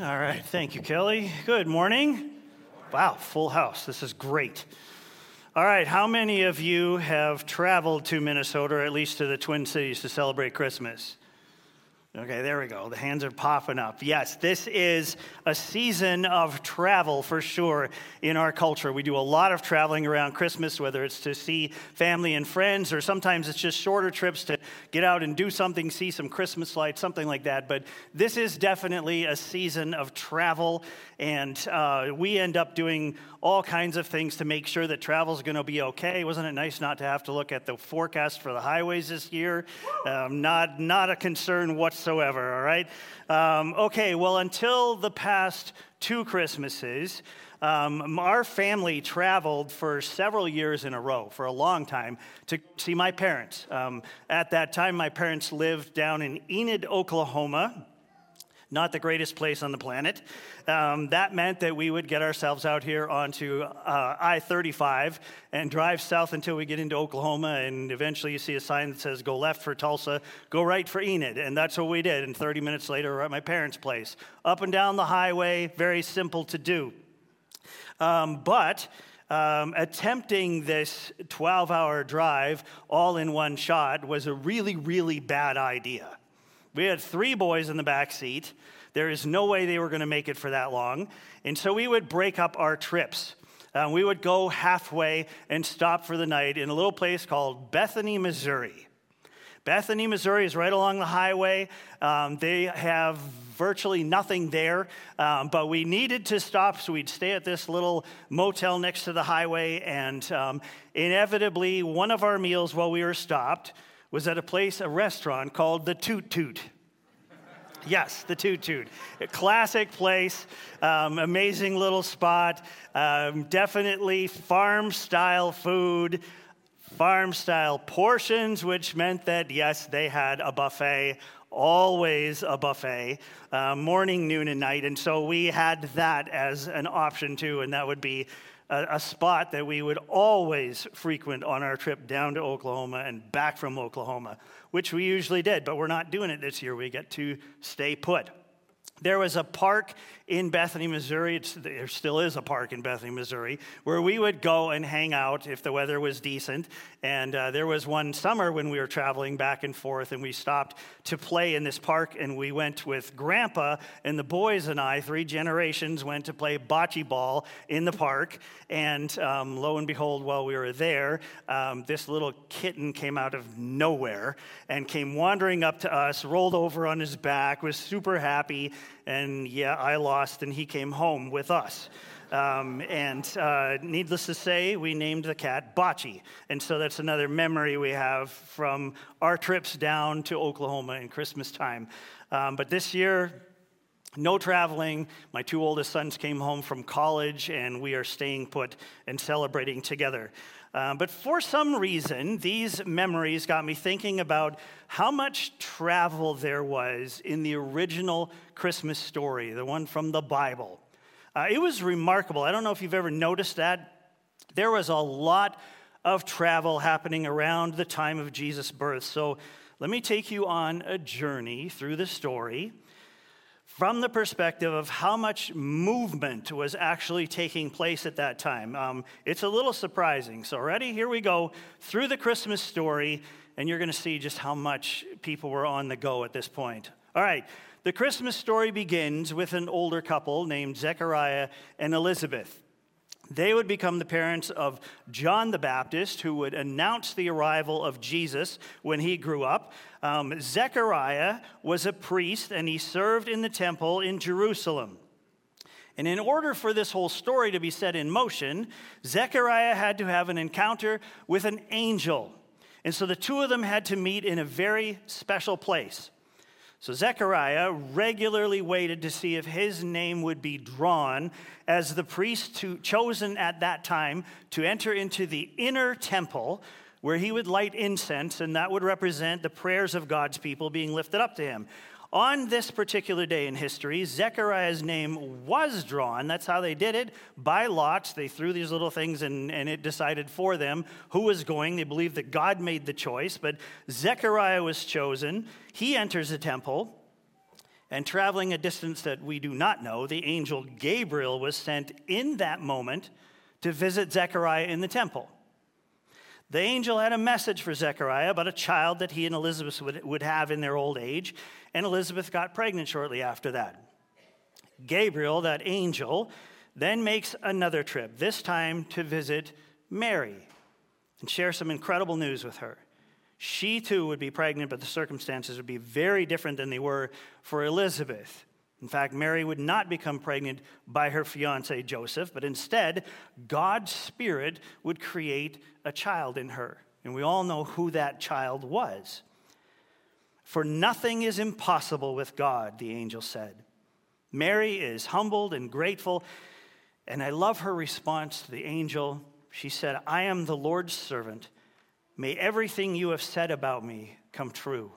All right, thank you, Kelly. Good morning. Wow, full house. This is great. All right, how many of you have traveled to Minnesota, or at least to the Twin Cities, to celebrate Christmas? Okay, there we go. The hands are popping up. Yes, this is a season of travel for sure in our culture. We do a lot of traveling around Christmas, whether it's to see family and friends, or sometimes it's just shorter trips to get out and do something, see some Christmas lights, something like that. But this is definitely a season of travel, and uh, we end up doing all kinds of things to make sure that travel is going to be okay. Wasn't it nice not to have to look at the forecast for the highways this year? Um, not, not a concern whatsoever, all right? Um, okay, well, until the past two Christmases, um, our family traveled for several years in a row, for a long time, to see my parents. Um, at that time, my parents lived down in Enid, Oklahoma not the greatest place on the planet. Um, that meant that we would get ourselves out here onto uh, I 35 and drive south until we get into Oklahoma. And eventually you see a sign that says, Go left for Tulsa, go right for Enid. And that's what we did. And 30 minutes later, we're at my parents' place. Up and down the highway, very simple to do. Um, but um, attempting this 12 hour drive all in one shot was a really, really bad idea. We had three boys in the back seat. There is no way they were going to make it for that long. And so we would break up our trips. Uh, we would go halfway and stop for the night in a little place called Bethany, Missouri. Bethany, Missouri is right along the highway. Um, they have virtually nothing there, um, but we needed to stop, so we'd stay at this little motel next to the highway. And um, inevitably, one of our meals while we were stopped was at a place, a restaurant called the Toot Toot. Yes, the Toot Toot. A classic place, um, amazing little spot, um, definitely farm style food, farm style portions, which meant that, yes, they had a buffet, always a buffet, uh, morning, noon, and night. And so we had that as an option too, and that would be a, a spot that we would always frequent on our trip down to Oklahoma and back from Oklahoma, which we usually did, but we're not doing it this year. We get to stay put. There was a park in Bethany, Missouri. It's, there still is a park in Bethany, Missouri, where we would go and hang out if the weather was decent. And uh, there was one summer when we were traveling back and forth, and we stopped to play in this park. And we went with Grandpa and the boys and I, three generations, went to play bocce ball in the park. And um, lo and behold, while we were there, um, this little kitten came out of nowhere and came wandering up to us, rolled over on his back, was super happy and yeah, I lost, and he came home with us. Um, and uh, needless to say, we named the cat Bocce. And so that's another memory we have from our trips down to Oklahoma in Christmas time. Um, but this year, no traveling. My two oldest sons came home from college, and we are staying put and celebrating together. Um, but for some reason, these memories got me thinking about how much travel there was in the original Christmas story, the one from the Bible. Uh, it was remarkable. I don't know if you've ever noticed that. There was a lot of travel happening around the time of Jesus' birth. So let me take you on a journey through the story from the perspective of how much movement was actually taking place at that time. Um, it's a little surprising. So, ready? Here we go through the Christmas story, and you're going to see just how much people were on the go at this point. All right. The Christmas story begins with an older couple named Zechariah and Elizabeth. They would become the parents of John the Baptist, who would announce the arrival of Jesus when he grew up. Um, Zechariah was a priest and he served in the temple in Jerusalem. And in order for this whole story to be set in motion, Zechariah had to have an encounter with an angel. And so the two of them had to meet in a very special place. So Zechariah regularly waited to see if his name would be drawn as the priest to, chosen at that time to enter into the inner temple where he would light incense, and that would represent the prayers of God's people being lifted up to him. On this particular day in history, Zechariah's name was drawn. That's how they did it by lots. They threw these little things and, and it decided for them who was going. They believed that God made the choice, but Zechariah was chosen. He enters the temple. And traveling a distance that we do not know, the angel Gabriel was sent in that moment to visit Zechariah in the temple. The angel had a message for Zechariah about a child that he and Elizabeth would, would have in their old age, and Elizabeth got pregnant shortly after that. Gabriel, that angel, then makes another trip, this time to visit Mary and share some incredible news with her. She too would be pregnant, but the circumstances would be very different than they were for Elizabeth. In fact, Mary would not become pregnant by her fiance Joseph, but instead, God's Spirit would create a child in her. And we all know who that child was. For nothing is impossible with God, the angel said. Mary is humbled and grateful, and I love her response to the angel. She said, I am the Lord's servant. May everything you have said about me come true.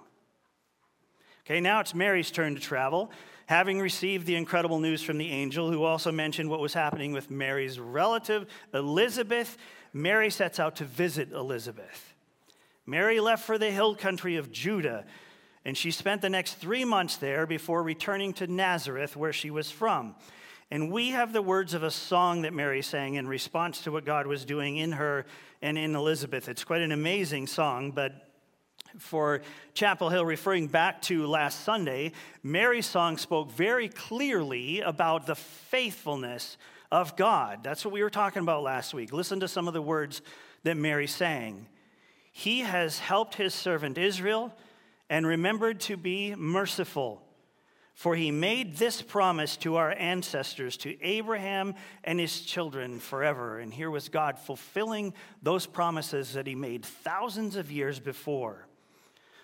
Okay, now it's Mary's turn to travel. Having received the incredible news from the angel, who also mentioned what was happening with Mary's relative, Elizabeth, Mary sets out to visit Elizabeth. Mary left for the hill country of Judah, and she spent the next three months there before returning to Nazareth, where she was from. And we have the words of a song that Mary sang in response to what God was doing in her and in Elizabeth. It's quite an amazing song, but for Chapel Hill, referring back to last Sunday, Mary's song spoke very clearly about the faithfulness of God. That's what we were talking about last week. Listen to some of the words that Mary sang. He has helped his servant Israel and remembered to be merciful. For he made this promise to our ancestors, to Abraham and his children forever. And here was God fulfilling those promises that he made thousands of years before.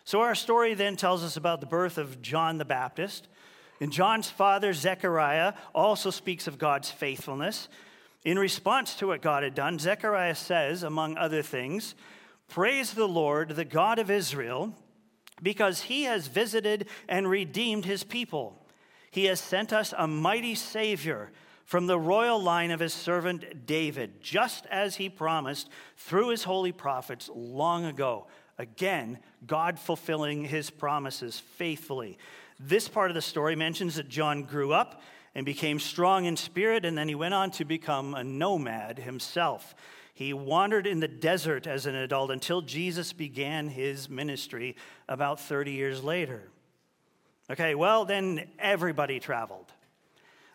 So, our story then tells us about the birth of John the Baptist. And John's father, Zechariah, also speaks of God's faithfulness. In response to what God had done, Zechariah says, among other things, Praise the Lord, the God of Israel, because he has visited and redeemed his people. He has sent us a mighty Savior from the royal line of his servant David, just as he promised through his holy prophets long ago. Again, God fulfilling his promises faithfully. This part of the story mentions that John grew up and became strong in spirit, and then he went on to become a nomad himself. He wandered in the desert as an adult until Jesus began his ministry about 30 years later. Okay, well, then everybody traveled.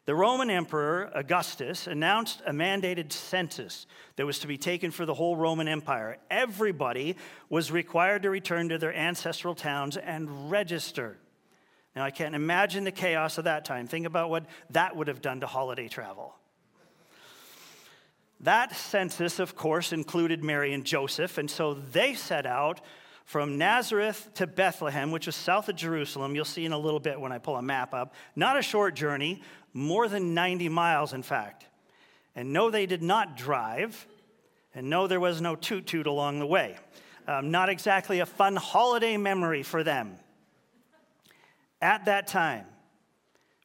The Roman Emperor Augustus announced a mandated census that was to be taken for the whole Roman Empire. Everybody was required to return to their ancestral towns and register. Now, I can't imagine the chaos of that time. Think about what that would have done to holiday travel. That census, of course, included Mary and Joseph, and so they set out from Nazareth to Bethlehem, which was south of Jerusalem. You'll see in a little bit when I pull a map up. Not a short journey, more than 90 miles, in fact. And no, they did not drive, and no, there was no toot toot along the way. Um, not exactly a fun holiday memory for them. At that time,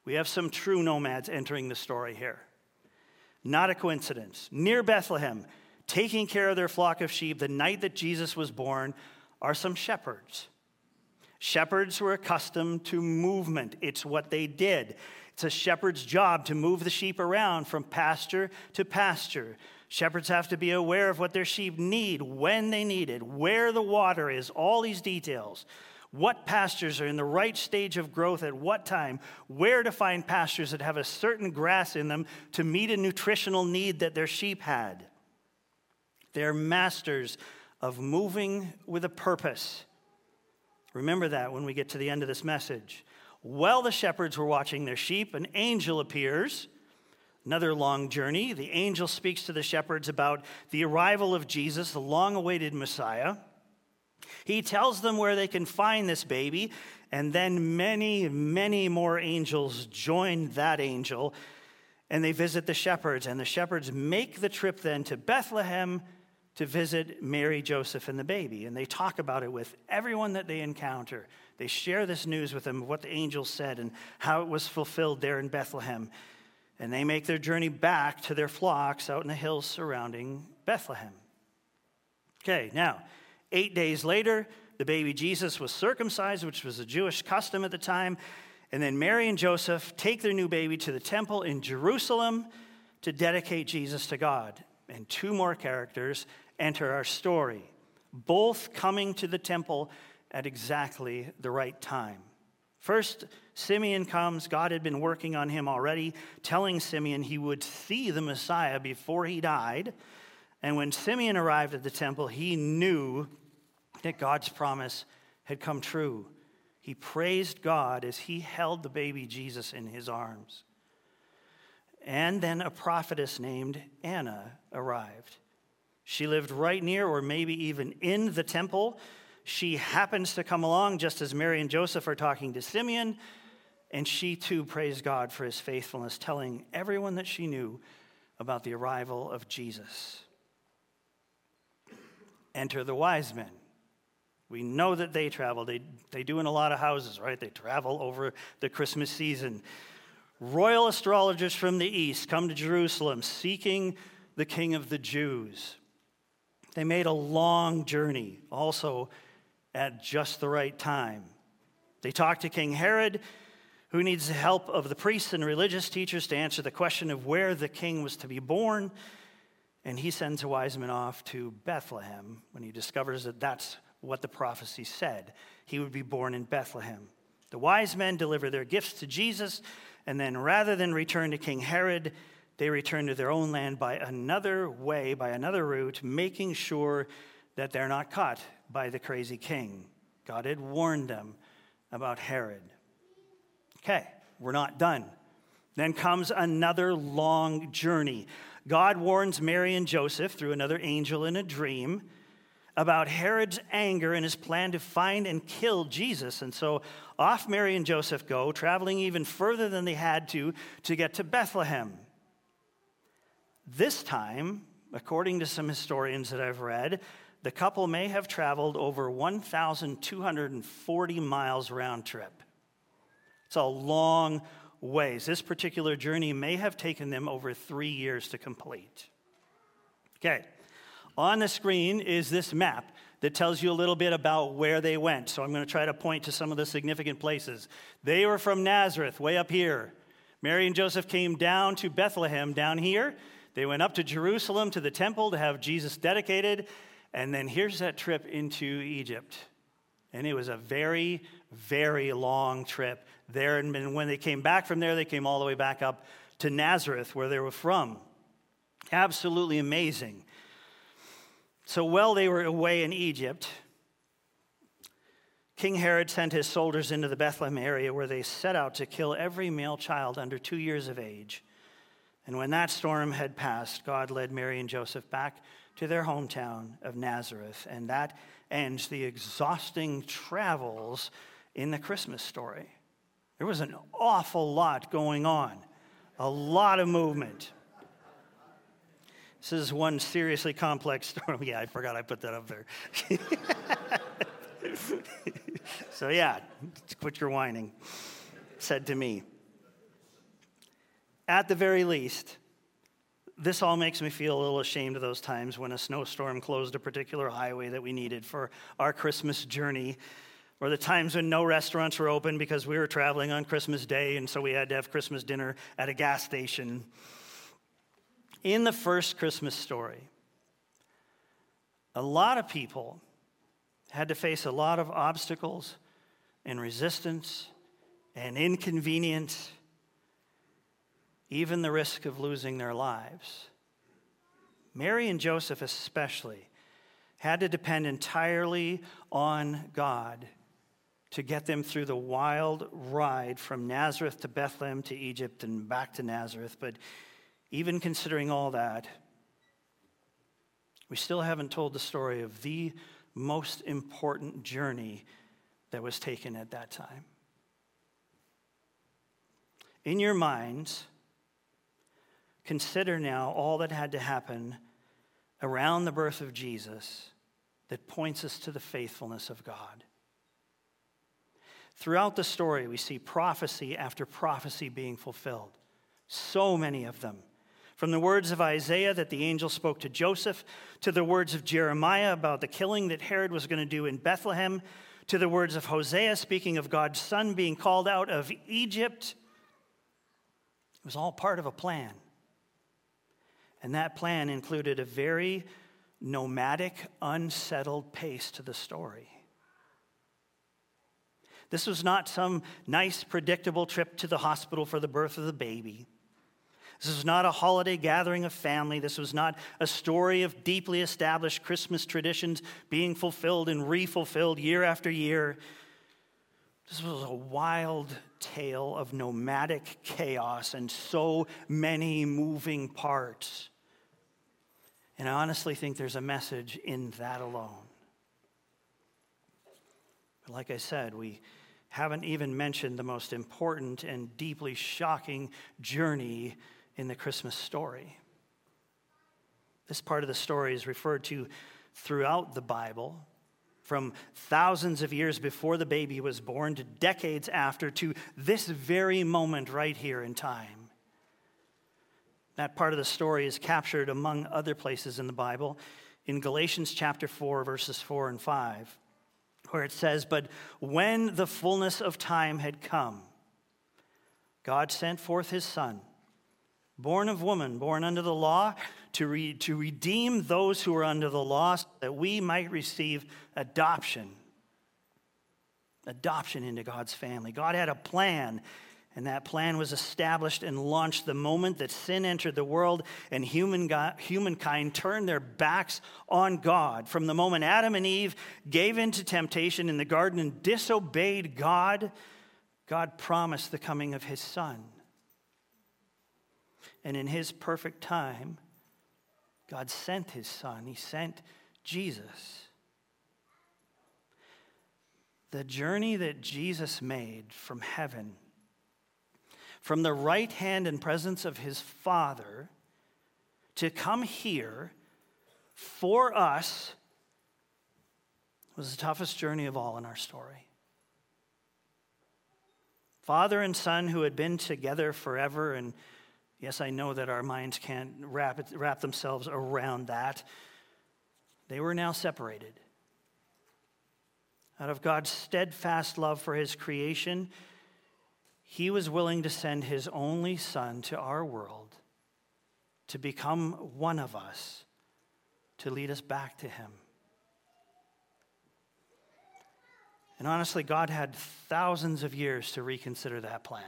we have some true nomads entering the story here. Not a coincidence. Near Bethlehem, taking care of their flock of sheep the night that Jesus was born, are some shepherds. Shepherds were accustomed to movement, it's what they did. It's a shepherd's job to move the sheep around from pasture to pasture. Shepherds have to be aware of what their sheep need, when they need it, where the water is, all these details. What pastures are in the right stage of growth at what time, where to find pastures that have a certain grass in them to meet a nutritional need that their sheep had. They're masters of moving with a purpose. Remember that when we get to the end of this message. While the shepherds were watching their sheep, an angel appears. Another long journey. The angel speaks to the shepherds about the arrival of Jesus, the long awaited Messiah. He tells them where they can find this baby, and then many, many more angels join that angel, and they visit the shepherds. And the shepherds make the trip then to Bethlehem to visit Mary, Joseph, and the baby. And they talk about it with everyone that they encounter. They share this news with them of what the angel said and how it was fulfilled there in Bethlehem. And they make their journey back to their flocks out in the hills surrounding Bethlehem. Okay, now, eight days later, the baby Jesus was circumcised, which was a Jewish custom at the time. And then Mary and Joseph take their new baby to the temple in Jerusalem to dedicate Jesus to God. And two more characters enter our story, both coming to the temple at exactly the right time. First, Simeon comes. God had been working on him already, telling Simeon he would see the Messiah before he died. And when Simeon arrived at the temple, he knew that God's promise had come true. He praised God as he held the baby Jesus in his arms. And then a prophetess named Anna arrived. She lived right near, or maybe even in the temple she happens to come along just as Mary and Joseph are talking to Simeon, and she too praised God for his faithfulness, telling everyone that she knew about the arrival of Jesus. Enter the wise men. We know that they travel. They, they do in a lot of houses, right? They travel over the Christmas season. Royal astrologers from the east come to Jerusalem seeking the king of the Jews. They made a long journey, also at just the right time. They talk to King Herod, who needs the help of the priests and religious teachers to answer the question of where the king was to be born. And he sends a wise man off to Bethlehem when he discovers that that's what the prophecy said. He would be born in Bethlehem. The wise men deliver their gifts to Jesus, and then rather than return to King Herod, they return to their own land by another way, by another route, making sure that they're not caught by the crazy king. God had warned them about Herod. Okay, we're not done. Then comes another long journey. God warns Mary and Joseph through another angel in a dream about Herod's anger and his plan to find and kill Jesus. And so off Mary and Joseph go, traveling even further than they had to to get to Bethlehem. This time, according to some historians that I've read, the couple may have traveled over 1,240 miles round trip. It's a long ways. This particular journey may have taken them over three years to complete. Okay, on the screen is this map that tells you a little bit about where they went. So I'm going to try to point to some of the significant places. They were from Nazareth, way up here. Mary and Joseph came down to Bethlehem, down here. They went up to Jerusalem to the temple to have Jesus dedicated. And then here's that trip into Egypt. And it was a very, very long trip there. And when they came back from there, they came all the way back up to Nazareth, where they were from. Absolutely amazing. So while they were away in Egypt, King Herod sent his soldiers into the Bethlehem area where they set out to kill every male child under two years of age. And when that storm had passed, God led Mary and Joseph back to their hometown of Nazareth. And that ends the exhausting travels in the Christmas story. There was an awful lot going on, a lot of movement. This is one seriously complex story. Yeah, I forgot I put that up there. so, yeah, quit your whining, said to me. At the very least, this all makes me feel a little ashamed of those times when a snowstorm closed a particular highway that we needed for our Christmas journey, or the times when no restaurants were open because we were traveling on Christmas Day and so we had to have Christmas dinner at a gas station. In the first Christmas story, a lot of people had to face a lot of obstacles and resistance and inconvenience even the risk of losing their lives. Mary and Joseph, especially, had to depend entirely on God to get them through the wild ride from Nazareth to Bethlehem to Egypt and back to Nazareth. But even considering all that, we still haven't told the story of the most important journey that was taken at that time. In your minds, Consider now all that had to happen around the birth of Jesus that points us to the faithfulness of God. Throughout the story, we see prophecy after prophecy being fulfilled. So many of them. From the words of Isaiah that the angel spoke to Joseph, to the words of Jeremiah about the killing that Herod was going to do in Bethlehem, to the words of Hosea, speaking of God's son being called out of Egypt. It was all part of a plan. And that plan included a very nomadic, unsettled pace to the story. This was not some nice, predictable trip to the hospital for the birth of the baby. This was not a holiday gathering of family. This was not a story of deeply established Christmas traditions being fulfilled and refulfilled year after year. This was a wild tale of nomadic chaos and so many moving parts. And I honestly think there's a message in that alone. But like I said, we haven't even mentioned the most important and deeply shocking journey in the Christmas story. This part of the story is referred to throughout the Bible, from thousands of years before the baby was born to decades after to this very moment right here in time. That part of the story is captured among other places in the Bible in Galatians chapter 4, verses 4 and 5, where it says, But when the fullness of time had come, God sent forth his Son born of woman, born under the law, to, re- to redeem those who are under the law, so that we might receive adoption. Adoption into God's family. God had a plan, and that plan was established and launched the moment that sin entered the world and human God, humankind turned their backs on God. From the moment Adam and Eve gave in to temptation in the garden and disobeyed God, God promised the coming of his Son. And in his perfect time, God sent his son. He sent Jesus. The journey that Jesus made from heaven, from the right hand and presence of his Father, to come here for us was the toughest journey of all in our story. Father and son who had been together forever and Yes, I know that our minds can't wrap, wrap themselves around that. They were now separated. Out of God's steadfast love for his creation, he was willing to send his only son to our world to become one of us, to lead us back to him. And honestly, God had thousands of years to reconsider that plan.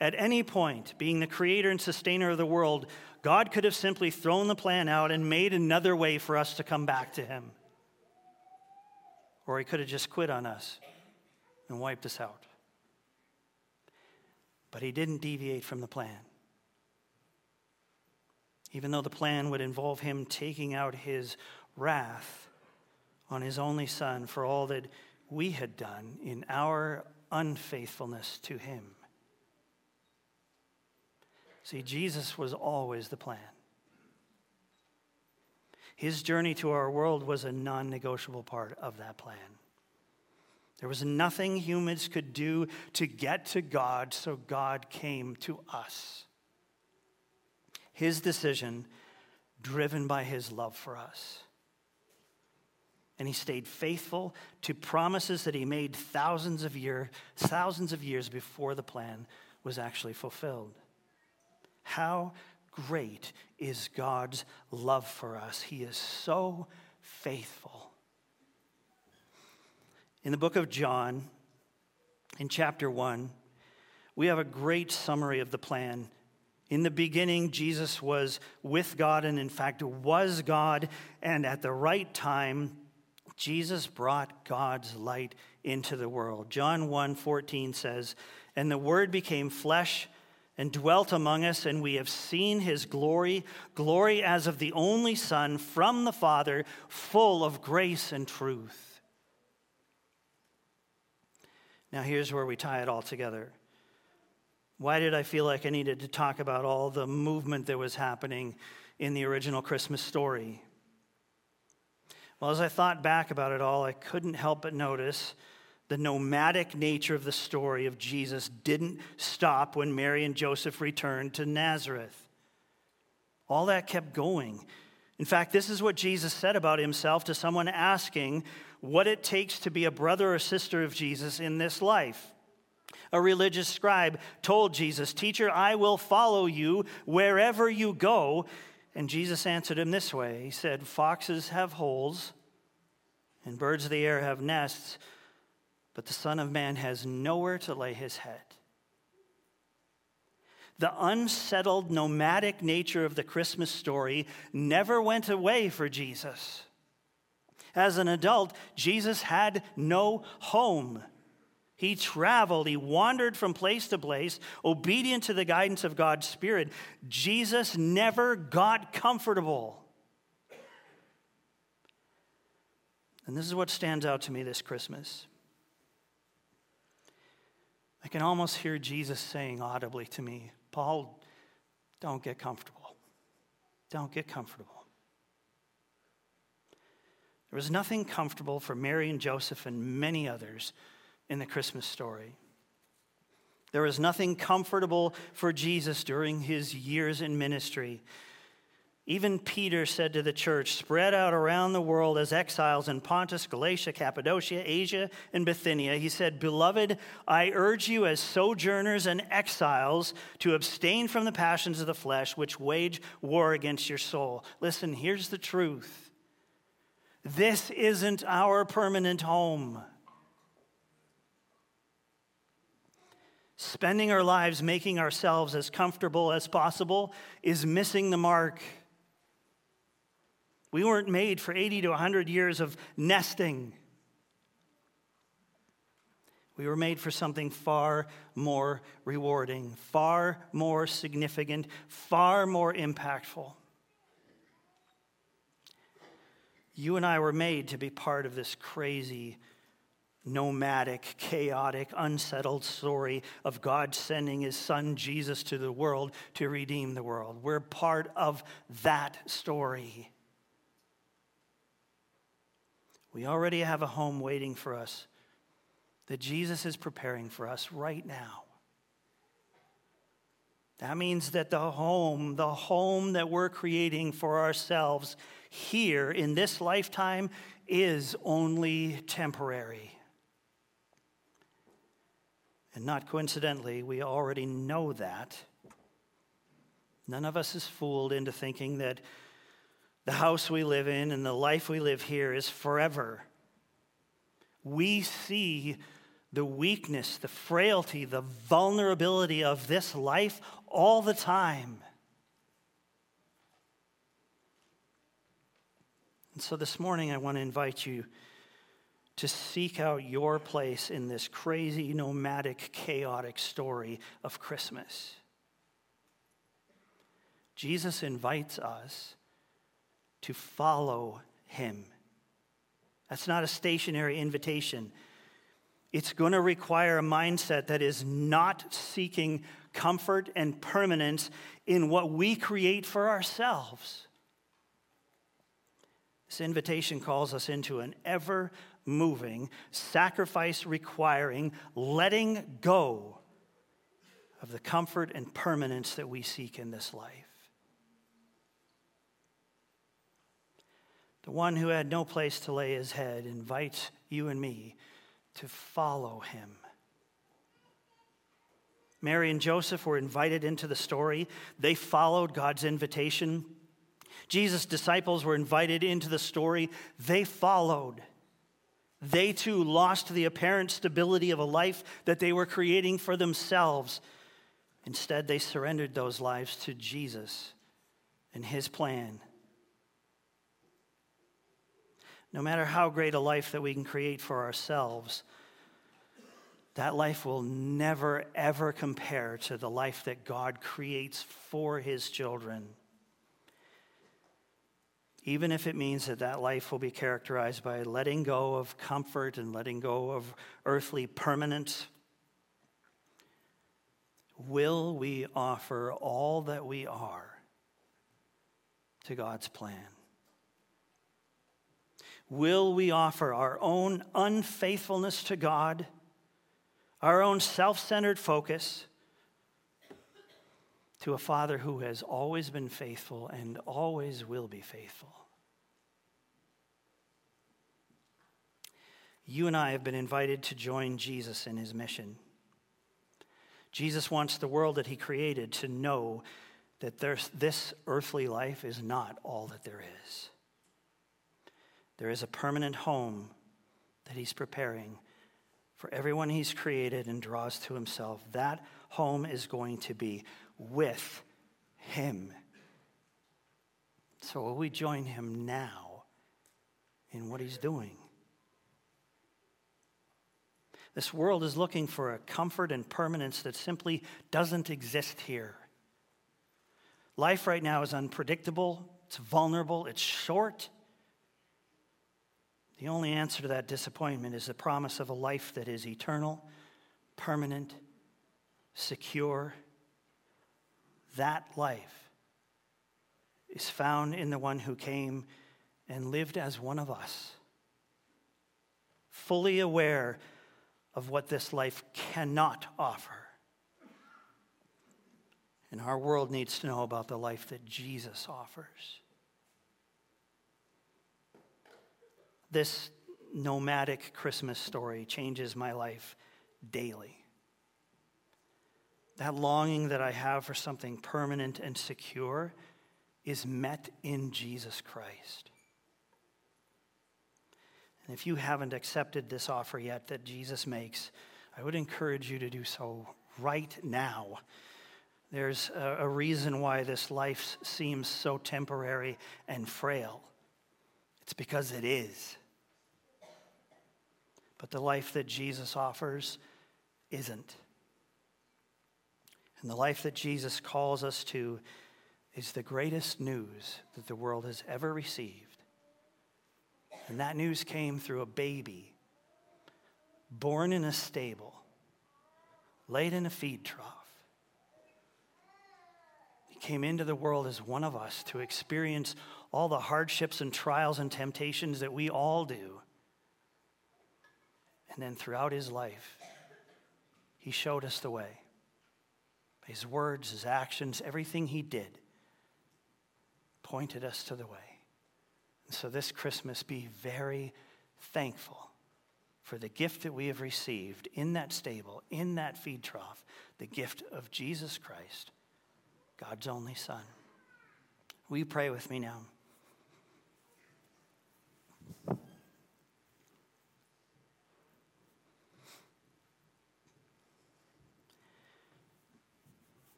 At any point, being the creator and sustainer of the world, God could have simply thrown the plan out and made another way for us to come back to Him. Or He could have just quit on us and wiped us out. But He didn't deviate from the plan. Even though the plan would involve Him taking out His wrath on His only Son for all that we had done in our unfaithfulness to Him. See, Jesus was always the plan. His journey to our world was a non negotiable part of that plan. There was nothing humans could do to get to God, so God came to us. His decision, driven by his love for us. And he stayed faithful to promises that he made thousands of, year, thousands of years before the plan was actually fulfilled. How great is God's love for us? He is so faithful. In the book of John, in chapter 1, we have a great summary of the plan. In the beginning, Jesus was with God and, in fact, was God. And at the right time, Jesus brought God's light into the world. John 1 14 says, And the Word became flesh and dwelt among us, and we have seen his glory, glory as of the only Son from the Father, full of grace and truth. Now, here's where we tie it all together. Why did I feel like I needed to talk about all the movement that was happening in the original Christmas story? Well, as I thought back about it all, I couldn't help but notice the nomadic nature of the story of Jesus didn't stop when Mary and Joseph returned to Nazareth. All that kept going. In fact, this is what Jesus said about himself to someone asking, what it takes to be a brother or sister of Jesus in this life. A religious scribe told Jesus, Teacher, I will follow you wherever you go. And Jesus answered him this way He said, Foxes have holes, and birds of the air have nests, but the Son of Man has nowhere to lay his head. The unsettled, nomadic nature of the Christmas story never went away for Jesus. As an adult, Jesus had no home. He traveled, he wandered from place to place, obedient to the guidance of God's Spirit. Jesus never got comfortable. And this is what stands out to me this Christmas. I can almost hear Jesus saying audibly to me, Paul, don't get comfortable. Don't get comfortable. There was nothing comfortable for Mary and Joseph and many others in the Christmas story. There was nothing comfortable for Jesus during his years in ministry. Even Peter said to the church, spread out around the world as exiles in Pontus, Galatia, Cappadocia, Asia, and Bithynia, he said, Beloved, I urge you as sojourners and exiles to abstain from the passions of the flesh which wage war against your soul. Listen, here's the truth this isn't our permanent home. Spending our lives making ourselves as comfortable as possible is missing the mark. We weren't made for 80 to 100 years of nesting. We were made for something far more rewarding, far more significant, far more impactful. You and I were made to be part of this crazy, nomadic, chaotic, unsettled story of God sending his son Jesus to the world to redeem the world. We're part of that story. We already have a home waiting for us that Jesus is preparing for us right now. That means that the home, the home that we're creating for ourselves here in this lifetime, is only temporary. And not coincidentally, we already know that. None of us is fooled into thinking that the house we live in and the life we live here is forever. We see the weakness, the frailty, the vulnerability of this life all the time. And so this morning, I want to invite you to seek out your place in this crazy, nomadic, chaotic story of Christmas. Jesus invites us to follow him. That's not a stationary invitation. It's going to require a mindset that is not seeking comfort and permanence in what we create for ourselves. This invitation calls us into an ever moving, sacrifice requiring, letting go of the comfort and permanence that we seek in this life. The one who had no place to lay his head, invites you and me to follow him. Mary and Joseph were invited into the story. They followed God's invitation. Jesus' disciples were invited into the story. They followed. They too lost the apparent stability of a life that they were creating for themselves. Instead, they surrendered those lives to Jesus and his plan no matter how great a life that we can create for ourselves, that life will never, ever compare to the life that God creates for his children. Even if it means that that life will be characterized by letting go of comfort and letting go of earthly permanence, will we offer all that we are to God's plan? Will we offer our own unfaithfulness to God, our own self centered focus, to a Father who has always been faithful and always will be faithful? You and I have been invited to join Jesus in his mission. Jesus wants the world that he created to know that this earthly life is not all that there is. There is a permanent home that he's preparing for everyone he's created and draws to himself. That home is going to be with him. So, will we join him now in what he's doing? This world is looking for a comfort and permanence that simply doesn't exist here. Life right now is unpredictable, it's vulnerable, it's short. The only answer to that disappointment is the promise of a life that is eternal, permanent, secure. That life is found in the one who came and lived as one of us, fully aware of what this life cannot offer. And our world needs to know about the life that Jesus offers. This nomadic Christmas story changes my life daily. That longing that I have for something permanent and secure is met in Jesus Christ. And if you haven't accepted this offer yet that Jesus makes, I would encourage you to do so right now. There's a, reason why this life seems so temporary and frail. It's because it is. But the life that Jesus offers isn't. And the life that Jesus calls us to is the greatest news that the world has ever received. And that news came through a baby born in a stable, laid in a feed trough. He came into the world as one of us to experience all the hardships and trials and temptations that we all do. And then throughout his life, he showed us the way. His words, his actions, everything he did pointed us to the way. And so this Christmas, be very thankful for the gift that we have received in that stable, in that feed trough, the gift of Jesus Christ, God's only Son. Will you pray with me now?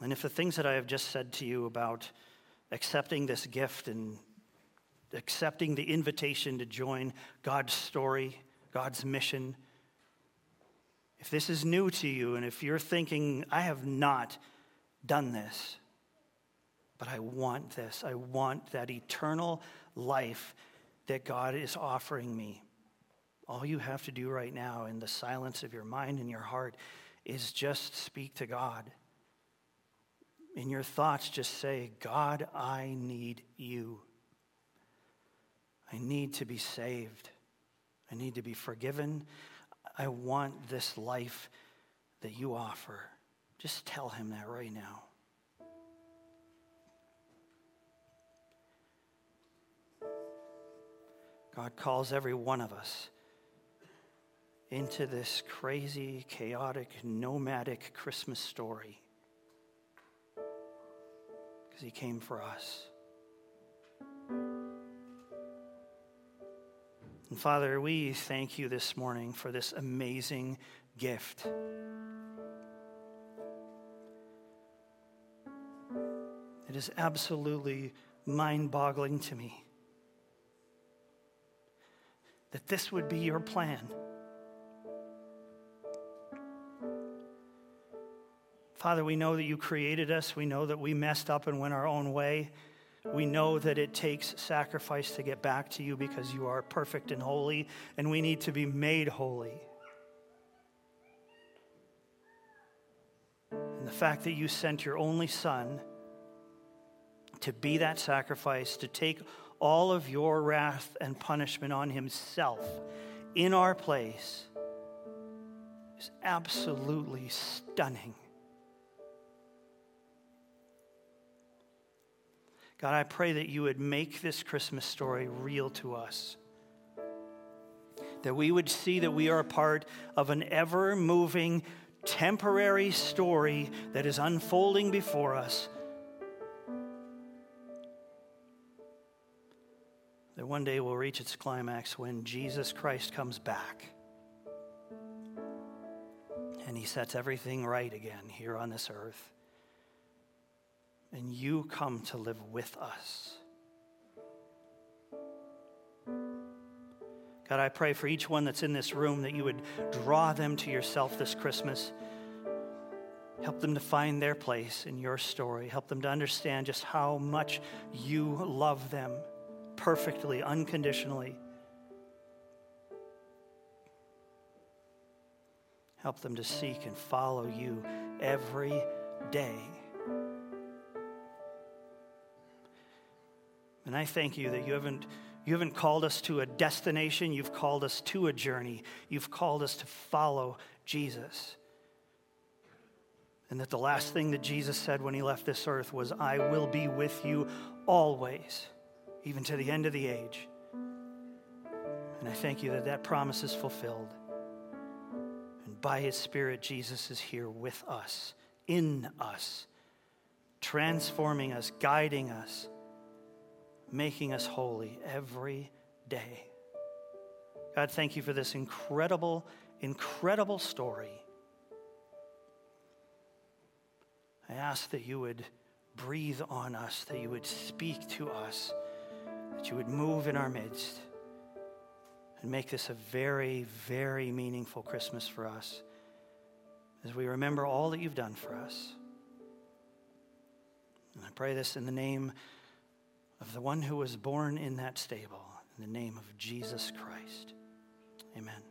And if the things that I have just said to you about accepting this gift and accepting the invitation to join God's story, God's mission. If this is new to you, and if you're thinking, I have not done this, but I want this, I want that eternal life that God is offering me. All you have to do right now in the silence of your mind and your heart is just speak to God. In your thoughts, just say, God, I need you. I need to be saved. I need to be forgiven. I want this life that you offer. Just tell him that right now. God calls every one of us into this crazy, chaotic, nomadic Christmas story because he came for us. And Father, we thank you this morning for this amazing gift. It is absolutely mind boggling to me that this would be your plan. Father, we know that you created us. We know that we messed up and went our own way. We know that it takes sacrifice to get back to you because you are perfect and holy, and we need to be made holy. And the fact that you sent your only Son to be that sacrifice, to take all of your wrath and punishment on Himself in our place, is absolutely stunning. God, I pray that you would make this Christmas story real to us. that we would see that we are a part of an ever moving, temporary story that is unfolding before us. That one day will reach its climax when Jesus Christ comes back and he sets everything right again here on this earth. And you come to live with us. God, I pray for each one that's in this room that you would draw them to yourself this Christmas. Help them to find their place in your story. Help them to understand just how much you love them perfectly, unconditionally. Help them to seek and follow you every day. And I thank you that you haven't you haven't called us to a destination, you've called us to a journey. You've called us to follow Jesus. And that the last thing that Jesus said when he left this earth was, I will be with you always, even to the end of the age. And I thank you that that promise is fulfilled. And by his Spirit, Jesus is here with us, in us, transforming us, guiding us making us holy every day. God, thank you for this incredible, incredible story. I ask that you would breathe on us, that you would speak to us, that you would move in our midst, and make this a very, very meaningful Christmas for us as we remember all that you've done for us. And I pray this in the name of the one who was born in that stable, in the name of Jesus Christ. Amen.